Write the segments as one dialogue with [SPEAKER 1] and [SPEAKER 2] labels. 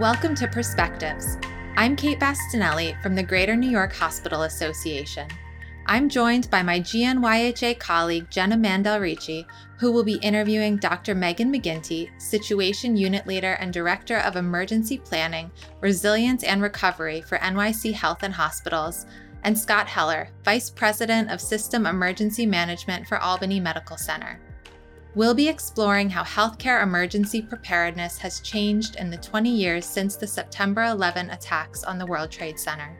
[SPEAKER 1] Welcome to Perspectives. I'm Kate Bastinelli from the Greater New York Hospital Association. I'm joined by my GNYHA colleague Jenna Mandel Ricci, who will be interviewing Dr. Meghan McGinty, Situation Unit Leader and Director of Emergency Planning, Resilience and Recovery for NYC Health and Hospitals, and Scott Heller, Vice President of System Emergency Management for Albany Medical Center. We'll be exploring how healthcare emergency preparedness has changed in the 20 years since the September 11 attacks on the World Trade Center.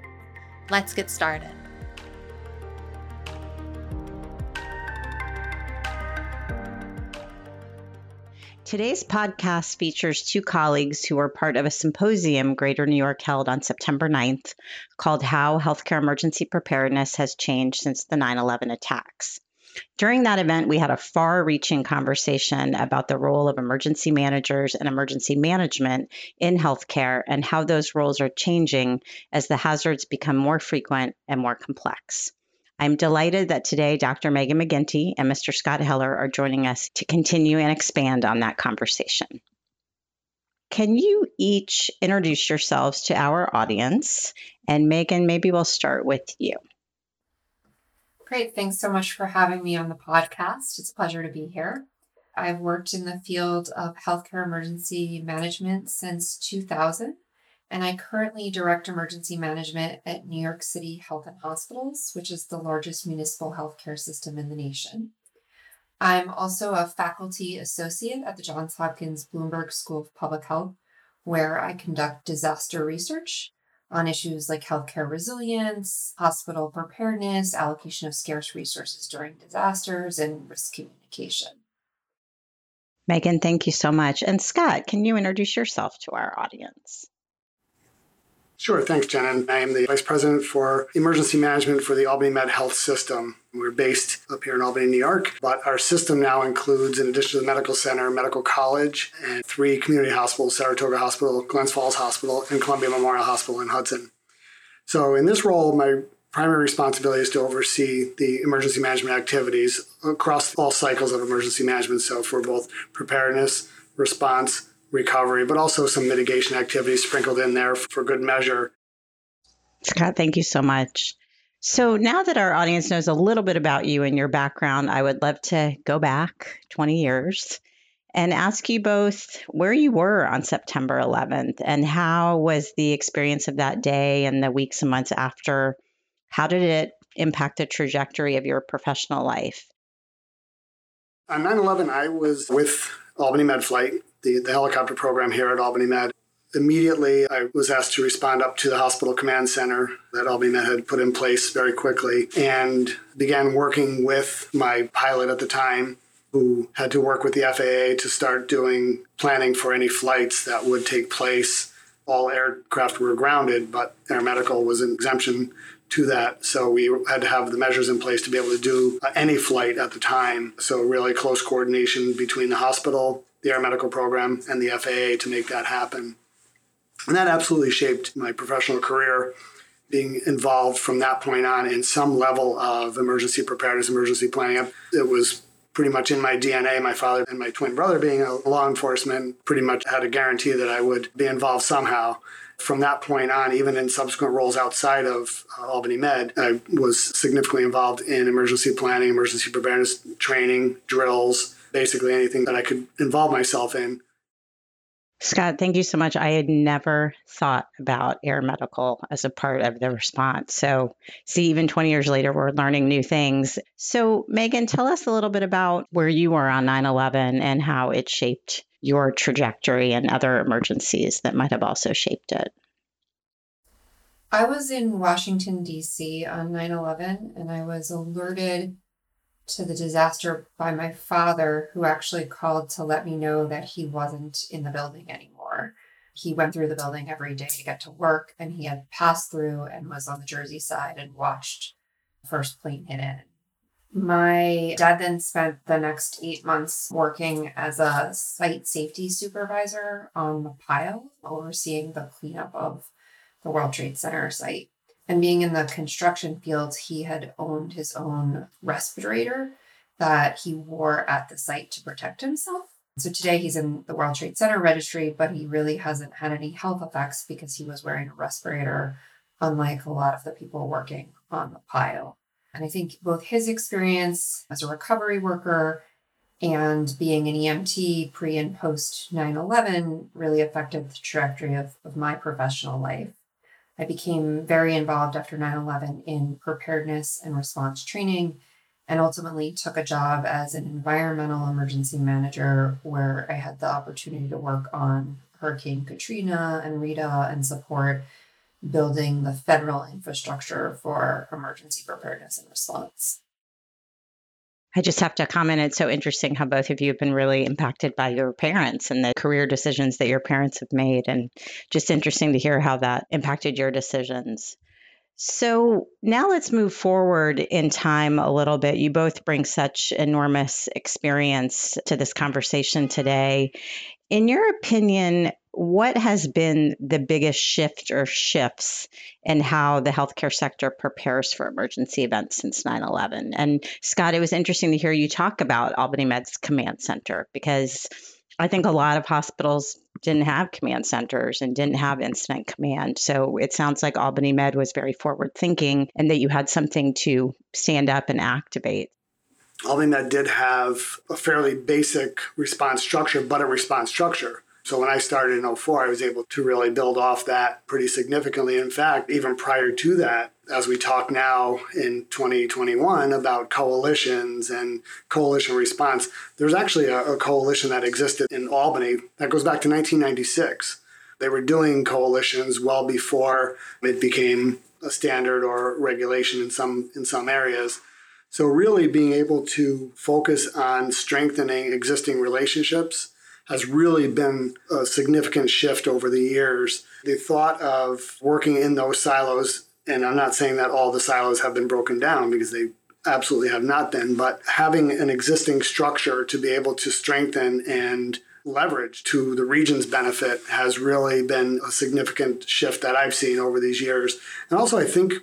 [SPEAKER 1] Let's get started.
[SPEAKER 2] Today's podcast features two colleagues who were part of a symposium Greater New York held on September 9th called How Healthcare Emergency Preparedness Has Changed Since the 9 11 Attacks. During that event, we had a far reaching conversation about the role of emergency managers and emergency management in healthcare and how those roles are changing as the hazards become more frequent and more complex. I'm delighted that today Dr. Meghan McGinty and Mr. Scott Heller are joining us to continue and expand on that conversation. Can you each introduce yourselves to our audience? And Meghan, maybe we'll start with you.
[SPEAKER 3] Great. Thanks so much for having me on the podcast. It's a pleasure to be here. I've worked in the field of healthcare emergency management since 2000, and I currently direct emergency management at New York City Health and Hospitals, which is the largest municipal healthcare system in the nation. I'm also a faculty associate at the Johns Hopkins Bloomberg School of Public Health, where I conduct disaster research on issues like healthcare resilience, hospital preparedness, allocation of scarce resources during disasters, and risk communication.
[SPEAKER 2] Meghan, thank you so much. And Scott, can you introduce yourself to our audience?
[SPEAKER 4] Sure, thanks, Jen. And I am the Vice President for Emergency Management for the Albany Med Health System. We're based up here in Albany, New York, but our system now includes, in addition to the medical center, medical college, and three community hospitals Saratoga Hospital, Glens Falls Hospital, and Columbia Memorial Hospital in Hudson. So, in this role, my primary responsibility is to oversee the emergency management activities across all cycles of emergency management. So, for both preparedness, response, recovery, but also some mitigation activities sprinkled in there for good measure.
[SPEAKER 2] Scott, thank you so much. So now that our audience knows a little bit about you and your background, I would love to go back 20 years and ask you both where you were on September 11th and how was the experience of that day and the weeks and months after? How did it impact the trajectory of your professional life?
[SPEAKER 4] On 9 11, I was with Albany Med Flight the, the helicopter program here at Albany Med. Immediately, I was asked to respond up to the hospital command center that Albany Med had put in place very quickly and began working with my pilot at the time, who had to work with the FAA to start doing planning for any flights that would take place. All aircraft were grounded, but Air Medical was an exemption to that. So we had to have the measures in place to be able to do any flight at the time. So, really close coordination between the hospital the Air Medical Program and the FAA to make that happen. And that absolutely shaped my professional career, being involved from that point on in some level of emergency preparedness, emergency planning. It was pretty much in my DNA. My father and my twin brother, being a law enforcement, pretty much had a guarantee that I would be involved somehow. From that point on, even in subsequent roles outside of uh, Albany Med, I was significantly involved in emergency planning, emergency preparedness training, drills, basically anything that I could involve myself in.
[SPEAKER 2] Scott, thank you so much. I had never thought about air medical as a part of the response. So, see, even 20 years later, we're learning new things. So, Meghan, tell us a little bit about where you were on 9 11 and how it shaped your trajectory and other emergencies that might have also shaped it.
[SPEAKER 3] I was in Washington, D.C. on 9 11, and I was alerted to the disaster by my father, who actually called to let me know that he wasn't in the building anymore. He went through the building every day to get to work, and he had passed through and was on the Jersey side and watched the first plane hit in. My dad then spent the next eight months working as a site safety supervisor on the pile, overseeing the cleanup of the World Trade Center site. And being in the construction field, he had owned his own respirator that he wore at the site to protect himself. So today he's in the World Trade Center registry, but he really hasn't had any health effects because he was wearing a respirator, unlike a lot of the people working on the pile. And I think both his experience as a recovery worker and being an EMT pre and post 9 11 really affected the trajectory of, of my professional life. I became very involved after 9 11 in preparedness and response training and ultimately took a job as an environmental emergency manager where I had the opportunity to work on Hurricane Katrina and Rita and support building the federal infrastructure for emergency preparedness and response.
[SPEAKER 2] I just have to comment. It's so interesting how both of you have been really impacted by your parents and the career decisions that your parents have made. And just interesting to hear how that impacted your decisions. So now let's move forward in time a little bit. You both bring such enormous experience to this conversation today. In your opinion, what has been the biggest shift or shifts in how the healthcare sector prepares for emergency events since 9 11? And Scott, it was interesting to hear you talk about Albany Med's command center because I think a lot of hospitals didn't have command centers and didn't have incident command. So it sounds like Albany Med was very forward thinking and that you had something to stand up and activate.
[SPEAKER 4] Med did have a fairly basic response structure, but a response structure. So when I started in 04, I was able to really build off that pretty significantly. In fact, even prior to that, as we talk now in 2021 about coalitions and coalition response, there's actually a, a coalition that existed in Albany that goes back to 1996. They were doing coalitions well before it became a standard or regulation in some in some areas. So really being able to focus on strengthening existing relationships has really been a significant shift over the years. The thought of working in those silos, and I'm not saying that all the silos have been broken down because they absolutely have not been, but having an existing structure to be able to strengthen and leverage to the region's benefit has really been a significant shift that I've seen over these years. And also, I think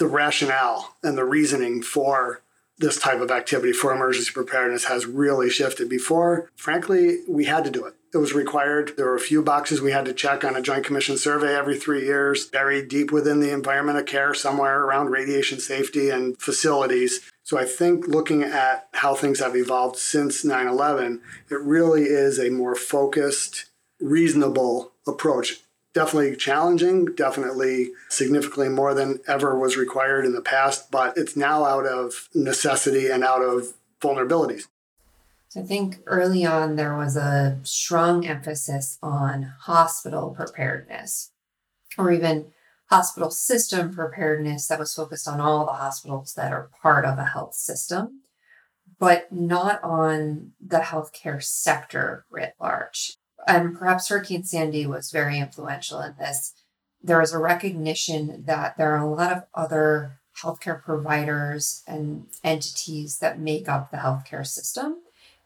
[SPEAKER 4] the rationale and the reasoning for this type of activity for emergency preparedness has really shifted. Before, frankly, we had to do it. It was required. There were a few boxes we had to check on a Joint Commission survey every three years, buried deep within the environment of care, somewhere around radiation safety and facilities. So I think looking at how things have evolved since 9 11, it really is a more focused, reasonable approach definitely challenging, definitely significantly more than ever was required in the past, but it's now out of necessity and out of vulnerabilities.
[SPEAKER 3] So I think early on there was a strong emphasis on hospital preparedness or even hospital system preparedness that was focused on all the hospitals that are part of a health system, but not on the healthcare sector writ large and perhaps Hurricane Sandy was very influential in this. There is a recognition that there are a lot of other healthcare providers and entities that make up the healthcare system.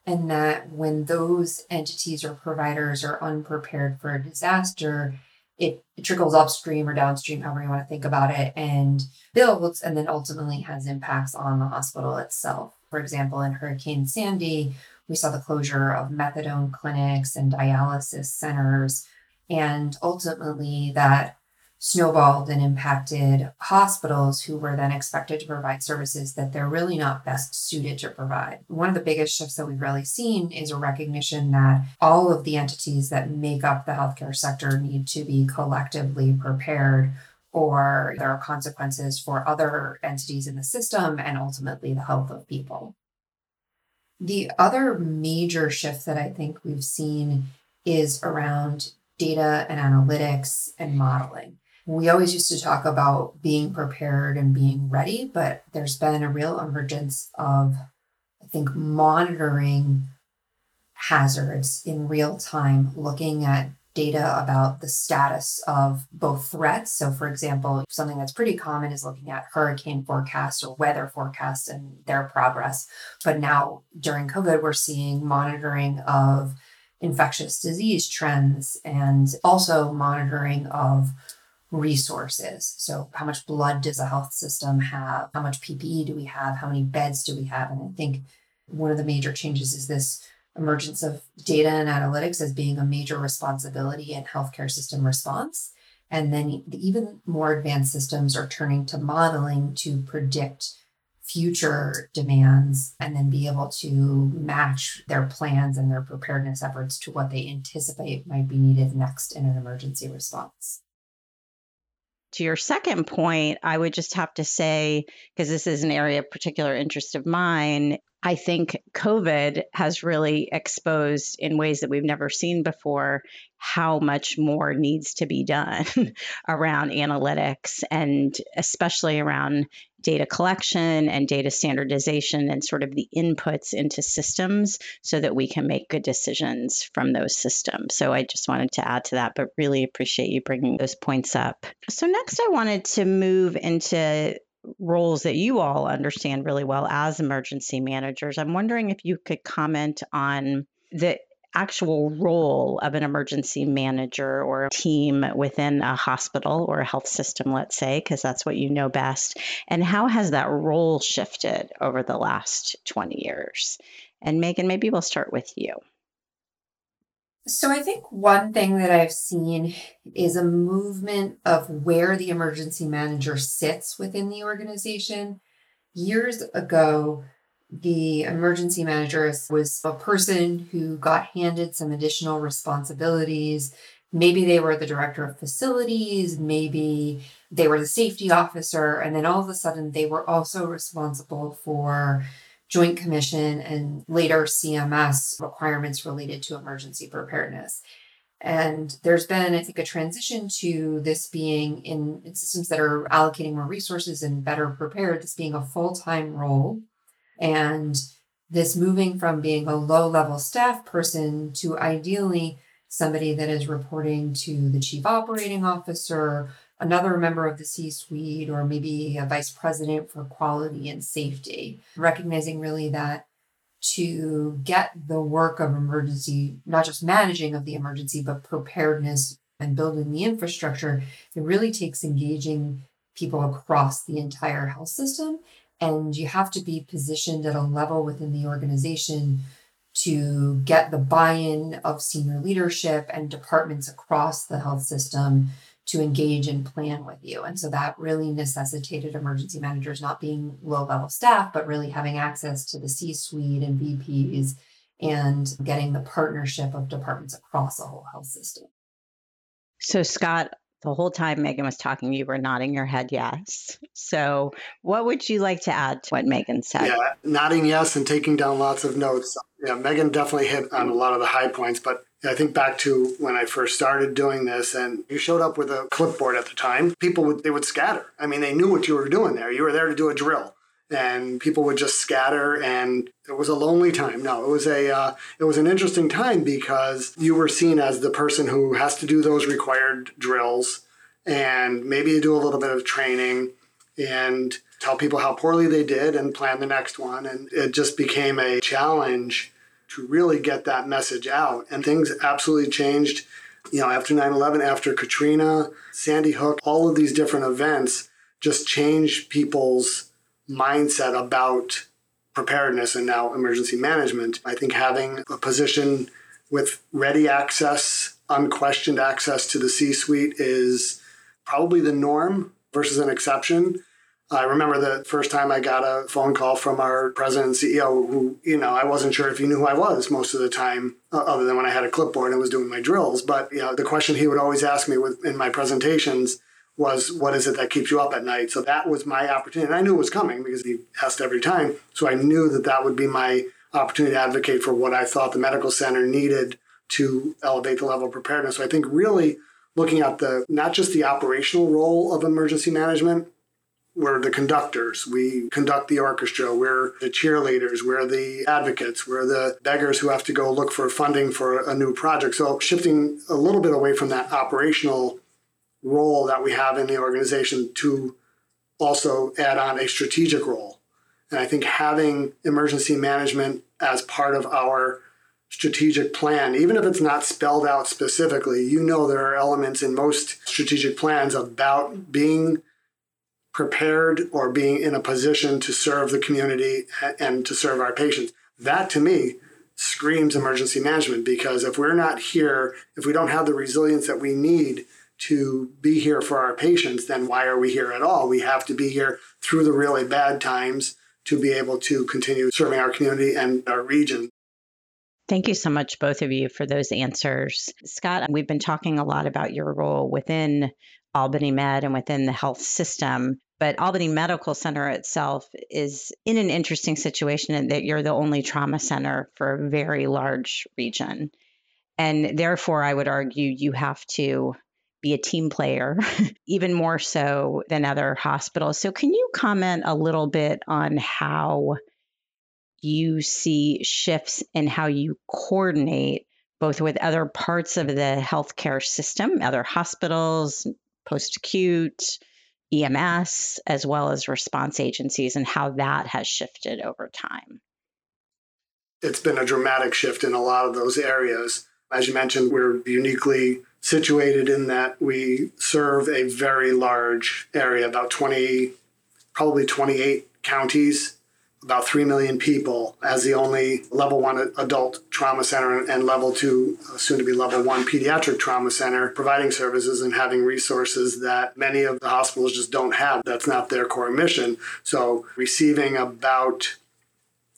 [SPEAKER 3] And that when those entities or providers are unprepared for a disaster, it, it, trickles upstream or downstream, however you want to think about it, and builds and then ultimately has impacts on the hospital itself. For example, in Hurricane Sandy, we saw the closure of methadone clinics and dialysis centers. And ultimately, that snowballed and impacted hospitals who were then expected to provide services that they're really not best suited to provide. One of the biggest shifts that we've really seen is a recognition that all of the entities that make up the healthcare sector need to be collectively prepared or there are consequences for other entities in the system and ultimately the health of people. The other major shift that I think we've seen is around data and analytics and modeling. We always used to talk about being prepared and being ready, but there's been a real emergence of, I think, monitoring hazards in real time, looking at data about the status of both threats. So, for example, something that's pretty common is looking at hurricane forecasts or weather forecasts and their progress. But now during COVID, we're seeing monitoring of infectious disease trends and also monitoring of resources. So, how much blood does a health system have? How much PPE do we have? How many beds do we have? And I think one of the major changes is this emergence of data and analytics as being a major responsibility in healthcare system response. And then even more advanced systems are turning to modeling to predict future demands and then be able to match their plans and their preparedness efforts to what they anticipate might be needed next in an emergency response.
[SPEAKER 2] To your second point, I would just have to say, because this is an area of particular interest of mine, I think COVID has really exposed in ways that we've never seen before how much more needs to be done around analytics and especially around data collection and data standardization and sort of the inputs into systems so that we can make good decisions from those systems. So I just wanted to add to that, but really appreciate you bringing those points up. So next, I wanted to move into roles that you all understand really well as emergency managers. I'm wondering if you could comment on the actual role of an emergency manager or team within a hospital or a health system, let's say, because that's what you know best. And how has that role shifted over the last 20 years? And Meghan, maybe we'll start with you.
[SPEAKER 3] So I think one thing that I've seen is a movement of where the emergency manager sits within the organization. Years ago, the emergency manager was a person who got handed some additional responsibilities. Maybe they were the director of facilities, maybe they were the safety officer, and then all of a sudden they were also responsible for Joint Commission and later CMS requirements related to emergency preparedness. And there's been, I think, a transition to this being in, in systems that are allocating more resources and better prepared, this being a full time role. And this moving from being a low level staff person to ideally somebody that is reporting to the chief operating officer another member of the C suite or maybe a vice president for quality and safety, recognizing really that to get the work of emergency, not just managing of the emergency, but preparedness and building the infrastructure, it really takes engaging people across the entire health system. And you have to be positioned at a level within the organization to get the buy in of senior leadership and departments across the health system to engage and plan with you. And so that really necessitated emergency managers not being low level staff, but really having access to the C suite and VPs and getting the partnership of departments across the whole health system.
[SPEAKER 2] So, Scott, the whole time Meghan was talking, you were nodding your head yes. So, what would you like to add to what Meghan said?
[SPEAKER 4] Yeah, nodding yes and taking down lots of notes. Yeah, Meghan definitely hit on a lot of the high points, but I think back to when I first started doing this and you showed up with a clipboard at the time, people would they would scatter. I mean, they knew what you were doing there. You were there to do a drill. And people would just scatter, and it was a lonely time. No, it was a uh, it was an interesting time because you were seen as the person who has to do those required drills, and maybe do a little bit of training, and tell people how poorly they did, and plan the next one. And it just became a challenge to really get that message out. And things absolutely changed, you know, after 9 11, after Katrina, Sandy Hook, all of these different events just changed people's mindset about preparedness and now emergency management. I think having a position with ready access, unquestioned access to the C suite is probably the norm versus an exception. I remember the first time I got a phone call from our president and CEO who, you know, I wasn't sure if he knew who I was most of the time, other than when I had a clipboard and was doing my drills. But, you know, the question he would always ask me with, in my presentations was, what is it that keeps you up at night? So that was my opportunity. And I knew it was coming because he asked every time. So I knew that that would be my opportunity to advocate for what I thought the medical center needed to elevate the level of preparedness. So I think really looking at the not just the operational role of emergency management, we're the conductors. We conduct the orchestra. We're the cheerleaders. We're the advocates. We're the beggars who have to go look for funding for a new project. So, shifting a little bit away from that operational role that we have in the organization to also add on a strategic role. And I think having emergency management as part of our strategic plan, even if it's not spelled out specifically, you know there are elements in most strategic plans about being prepared or being in a position to serve the community and to serve our patients. That to me screams emergency management because if we're not here, if we don't have the resilience that we need to be here for our patients, then why are we here at all? We have to be here through the really bad times to be able to continue serving our community and our region.
[SPEAKER 2] Thank you so much, both of you, for those answers. Scott, we've been talking a lot about your role within Albany Med and within the health system. But Albany Medical Center itself is in an interesting situation in that you're the only trauma center for a very large region. And therefore, I would argue you have to be a team player, even more so than other hospitals. So, can you comment a little bit on how you see shifts in how you coordinate both with other parts of the healthcare system, other hospitals, post acute, EMS, as well as response agencies, and how that has shifted over time?
[SPEAKER 4] It's been a dramatic shift in a lot of those areas. As you mentioned, we're uniquely situated in that we serve a very large area, about 20, probably 28 counties about 3 million people as the only level one adult trauma center and level two, uh, soon to be level one pediatric trauma center, providing services and having resources that many of the hospitals just don't have. That's not their core mission. So, receiving about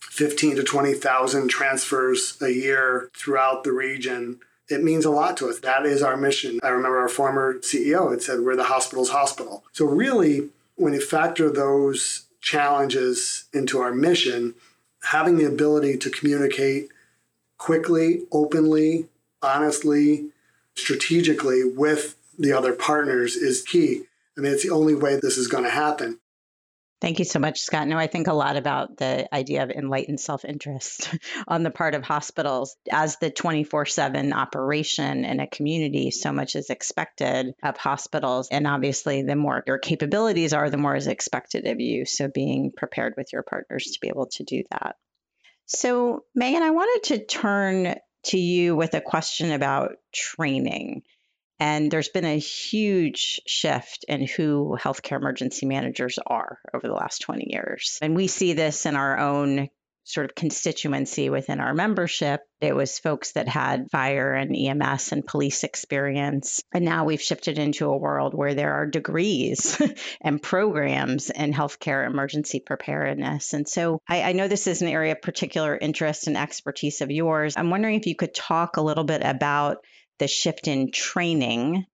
[SPEAKER 4] 15 to 20,000 transfers a year throughout the region it means a lot to us. That is our mission. I remember our former CEO had said, We're the hospital's hospital. So, really, when you factor those challenges into our mission, having the ability to communicate quickly, openly, honestly, strategically with the other partners is key. I mean, it's the only way this is going to happen.
[SPEAKER 2] Thank you so much, Scott. No, I think a lot about the idea of enlightened self interest on the part of hospitals. As the 24 7 operation in a community, so much is expected of hospitals. And obviously, the more your capabilities are, the more is expected of you. So, being prepared with your partners to be able to do that. So, Megan, I wanted to turn to you with a question about training. And there's been a huge shift in who healthcare emergency managers are over the last 20 years. And we see this in our own sort of constituency within our membership. It was folks that had fire and EMS and police experience. And now we've shifted into a world where there are degrees and programs in healthcare emergency preparedness. And so I, I, know this is an area of particular interest and expertise of yours. I'm wondering if you could talk a little bit about the shift in training?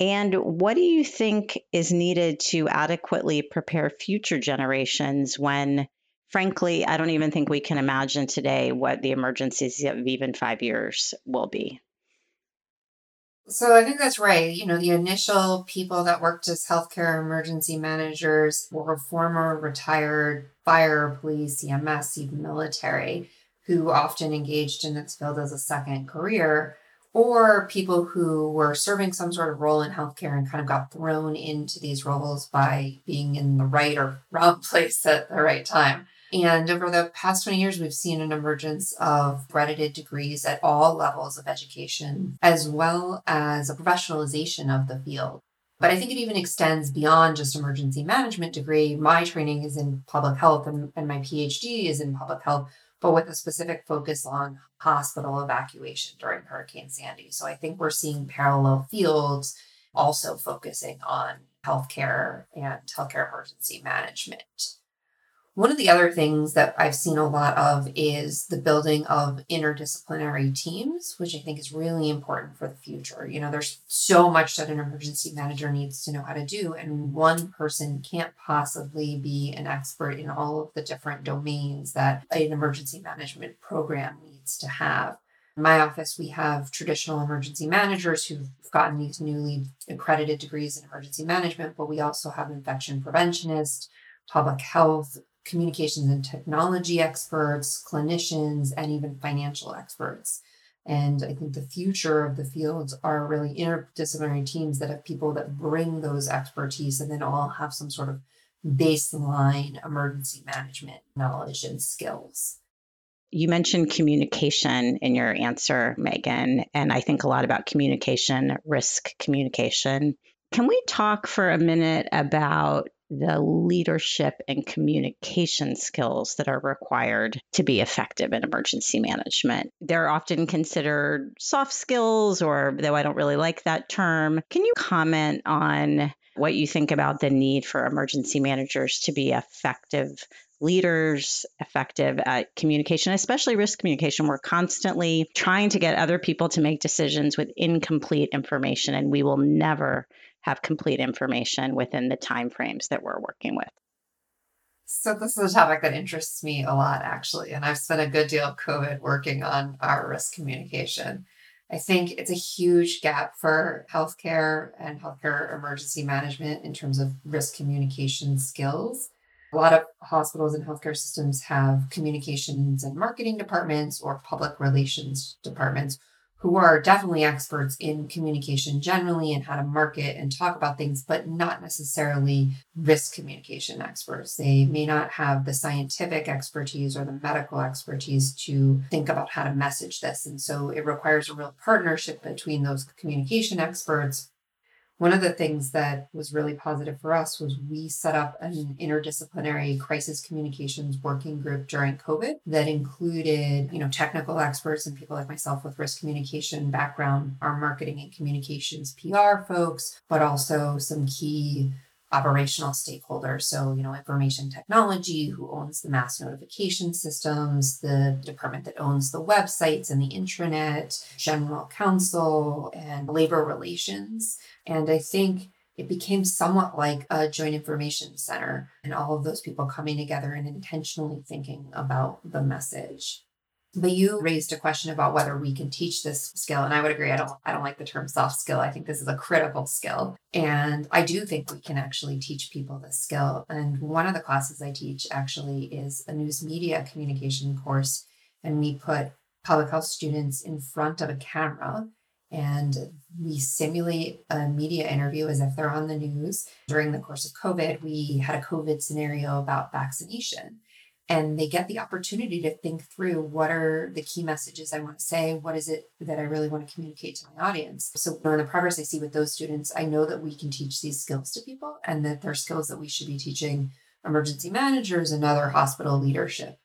[SPEAKER 2] And what do you think is needed to adequately prepare future generations when, frankly, I don't even think we can imagine today what the emergencies of even five years will be?
[SPEAKER 3] So I think that's right. You know, the initial people that worked as healthcare emergency managers were former retired fire, police, EMS, even military, who often engaged in this field as a second career or people who were serving some sort of role in healthcare and kind of got thrown into these roles by being in the right or wrong place at the right time. And over the past 20 years, we've seen an emergence of accredited degrees at all levels of education, as well as a professionalization of the field. But I think it even extends beyond just emergency management degree. My training is in public health and, and my PhD is in public health but with a specific focus on hospital evacuation during Hurricane Sandy. So I think we're seeing parallel fields also focusing on healthcare and healthcare emergency management. One of the other things that I've seen a lot of is the building of interdisciplinary teams, which I think is really important for the future. You know, there's so much that an emergency manager needs to know how to do, and one person can't possibly be an expert in all of the different domains that an emergency management program needs to have. In my office, we have traditional emergency managers who've gotten these newly accredited degrees in emergency management, but we also have infection preventionists, public health, communications and technology experts, clinicians, and even financial experts. And I think the future of the fields are really interdisciplinary teams that have people that bring those expertise and then all have some sort of baseline emergency management knowledge and skills.
[SPEAKER 2] You mentioned communication in your answer, Meghan, and I think a lot about communication, risk communication. Can we talk for a minute about the leadership and communication skills that are required to be effective in emergency management. They're often considered soft skills, or though I don't really like that term. Can you comment on what you think about the need for emergency managers to be effective leaders effective at communication, especially risk communication. We're constantly trying to get other people to make decisions with incomplete information, and we will never have complete information within the time frames that we're working with.
[SPEAKER 3] So this is a topic that interests me a lot, actually, and I've spent a good deal of COVID working on our risk communication. I think it's a huge gap for healthcare and healthcare emergency management in terms of risk communication skills. A lot of hospitals and healthcare systems have communications and marketing departments or public relations departments who are definitely experts in communication generally and how to market and talk about things, but not necessarily risk communication experts. They may not have the scientific expertise or the medical expertise to think about how to message this. And so it requires a real partnership between those communication experts one of the things that was really positive for us was we set up an interdisciplinary crisis communications working group during COVID that included, you know, technical experts and people like myself with risk communication background, our marketing and communications PR folks, but also some key operational stakeholders. So, you know, information technology, who owns the mass notification systems, the department that owns the websites and the intranet, general counsel, and labor relations. And I think it became somewhat like a joint information center and all of those people coming together and intentionally thinking about the message. But you raised a question about whether we can teach this skill, and I would agree. I don't. I don't like the term soft skill. I think this is a critical skill, and I do think we can actually teach people this skill. And one of the classes I teach actually is a news media communication course, and we put public health students in front of a camera and we simulate a media interview as if they're on the news. During the course of COVID, we had a COVID scenario about vaccination and they get the opportunity to think through what are the key messages I want to say, what is it that I really want to communicate to my audience. So, in the progress I see with those students, I know that we can teach these skills to people and that they're skills that we should be teaching emergency managers and other hospital leadership.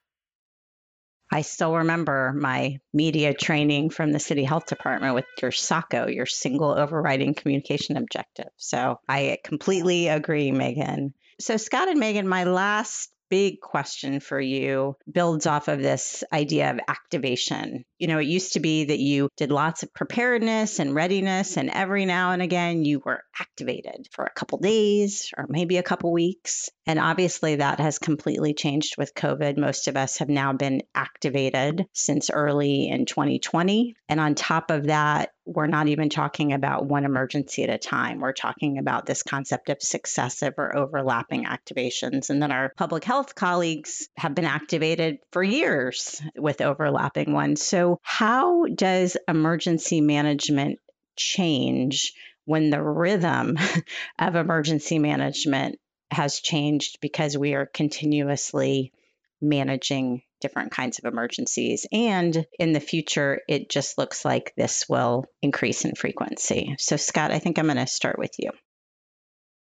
[SPEAKER 2] I still remember my media training from the city health department with your SOCO, your single overriding communication objective. So I completely agree, Meghan. So, Scott and Meghan, my last big question for you builds off of this idea of activation. You know, it used to be that you did lots of preparedness and readiness, and every now and again you were activated for a couple days or maybe a couple weeks. And obviously, that has completely changed with COVID. Most of us have now been activated since early in 2020. And on top of that, we're not even talking about one emergency at a time. We're talking about this concept of successive or overlapping activations. And then our public health colleagues have been activated for years with overlapping ones. So, how does emergency management change when the rhythm of emergency management has changed because we are continuously managing different kinds of emergencies. And in the future, it just looks like this will increase in frequency. So, Scott, I think I'm going to start with you.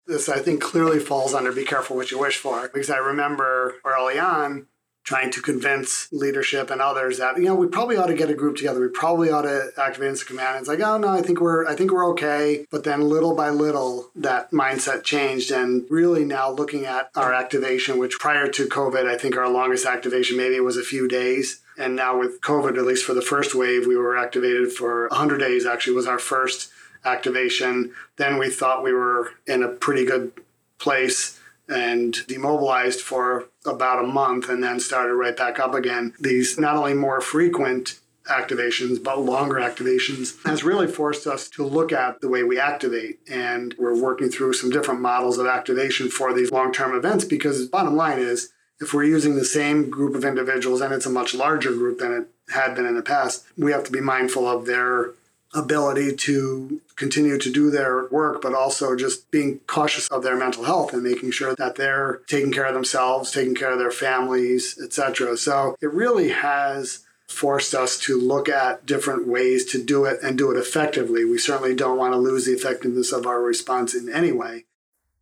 [SPEAKER 4] This, I think, clearly falls under be careful what you wish for because I remember early on trying to convince leadership and others that you know we probably ought to get a group together. We probably ought to activate incident command. It's like, oh no, I think we're I think we're okay. But then little by little, that mindset changed, and really now looking at our activation, which prior to COVID, I think our longest activation maybe was a few days. And now with COVID, at least for the first wave, we were activated for 100 days. Actually, was our first activation. Then we thought we were in a pretty good place and demobilized for about a month and then started right back up again. These not only more frequent activations, but longer activations has really forced us to look at the way we activate. And we're working through some different models of activation for these long term events because, bottom line is, if we're using the same group of individuals and it's a much larger group than it had been in the past, we have to be mindful of their ability to continue to do their work, but also just being cautious of their mental health and making sure that they're taking care of themselves, taking care of their families, etc. So it really has forced us to look at different ways to do it and do it effectively. We certainly don't want to lose the effectiveness of our response in any way.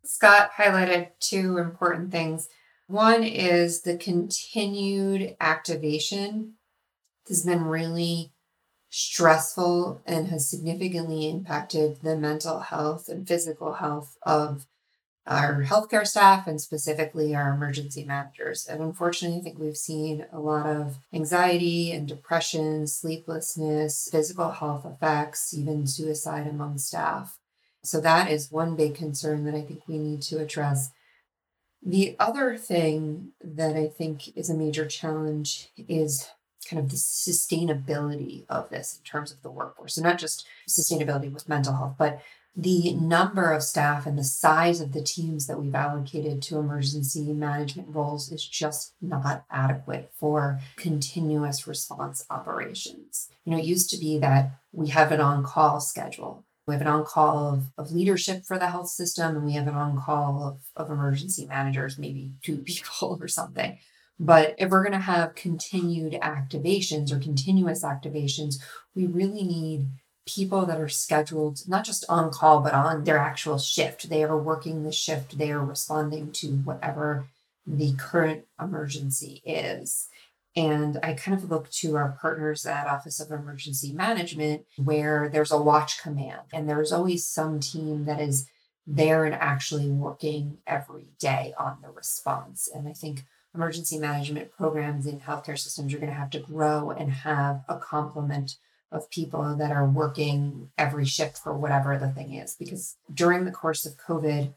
[SPEAKER 3] Scott highlighted two important things. One is the continued activation This has been really stressful and has significantly impacted the mental health and physical health of our healthcare staff and specifically our emergency managers. And unfortunately, I think we've seen a lot of anxiety and depression, sleeplessness, physical health effects, even suicide among staff. So that is one big concern that I think we need to address. The other thing that I think is a major challenge is kind of the sustainability of this in terms of the workforce. So, not just sustainability with mental health, but the number of staff and the size of the teams that we've allocated to emergency management roles is just not adequate for continuous response operations. You know, it used to be that we have an on call schedule. We have an on call of, of leadership for the health system, and we have an on call of, of emergency managers, maybe two people or something. But if we're going to have continued activations or continuous activations, we really need people that are scheduled not just on call, but on their actual shift. They are working the shift, they are responding to whatever the current emergency is. And I kind of look to our partners at Office of Emergency Management, where there's a watch command, and there's always some team that is there and actually working every day on the response. And I think emergency management programs in healthcare systems are going to have to grow and have a complement of people that are working every shift for whatever the thing is. Because during the course of COVID,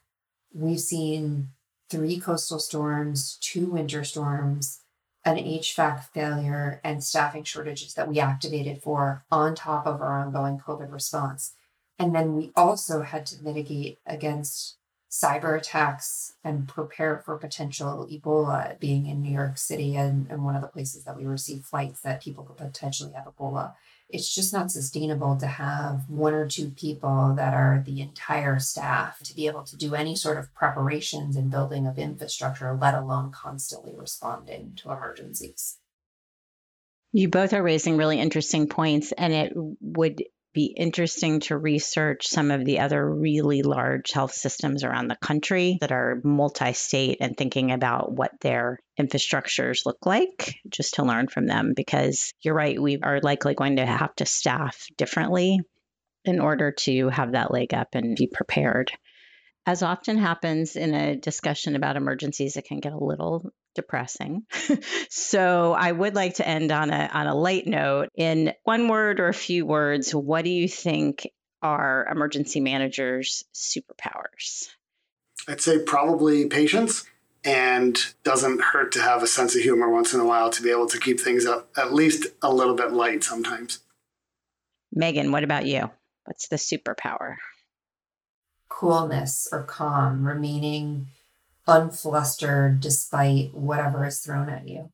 [SPEAKER 3] we've seen three coastal storms, two winter storms, an HVAC failure, and staffing shortages that we activated for on top of our ongoing COVID response. And then we also had to mitigate against cyber attacks and prepare for potential Ebola being in New York City and, and one of the places that we receive flights that people could potentially have Ebola. It's just not sustainable to have one or two people that are the entire staff to be able to do any sort of preparations and building of infrastructure, let alone constantly responding to emergencies.
[SPEAKER 2] You both are raising really interesting points, and it would be interesting to research some of the other really large health systems around the country that are multi state and thinking about what their infrastructures look like just to learn from them. Because you're right, we are likely going to have to staff differently in order to have that leg up and be prepared. As often happens in a discussion about emergencies, it can get a little depressing. so I would like to end on a on a light note. In one word or a few words, what do you think are emergency managers' superpowers?
[SPEAKER 4] I'd say probably patience and doesn't hurt to have a sense of humor once in a while to be able to keep things up at least a little bit light sometimes.
[SPEAKER 2] Meghan, what about you? What's the superpower?
[SPEAKER 3] Coolness or calm, remaining unflustered despite whatever is thrown at you.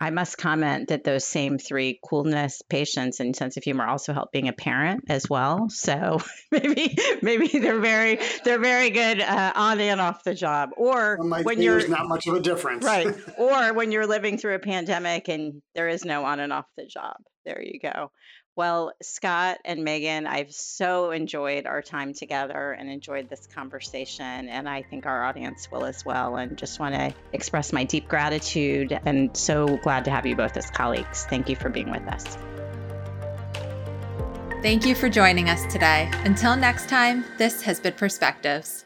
[SPEAKER 2] I must comment that those same three coolness, patience, and sense of humor also help being a parent as well. So maybe maybe they're very they're very good uh, on and off the job. Or
[SPEAKER 4] when you're not much of a difference,
[SPEAKER 2] right? or when you're living through a pandemic and there is no on and off the job. There you go. Well, Scott and Meghan, I've so enjoyed our time together and enjoyed this conversation. And I think our audience will as well. And just want to express my deep gratitude and so glad to have you both as colleagues. Thank you for being with us.
[SPEAKER 1] Thank you for joining us today. Until next time, this has been Perspectives.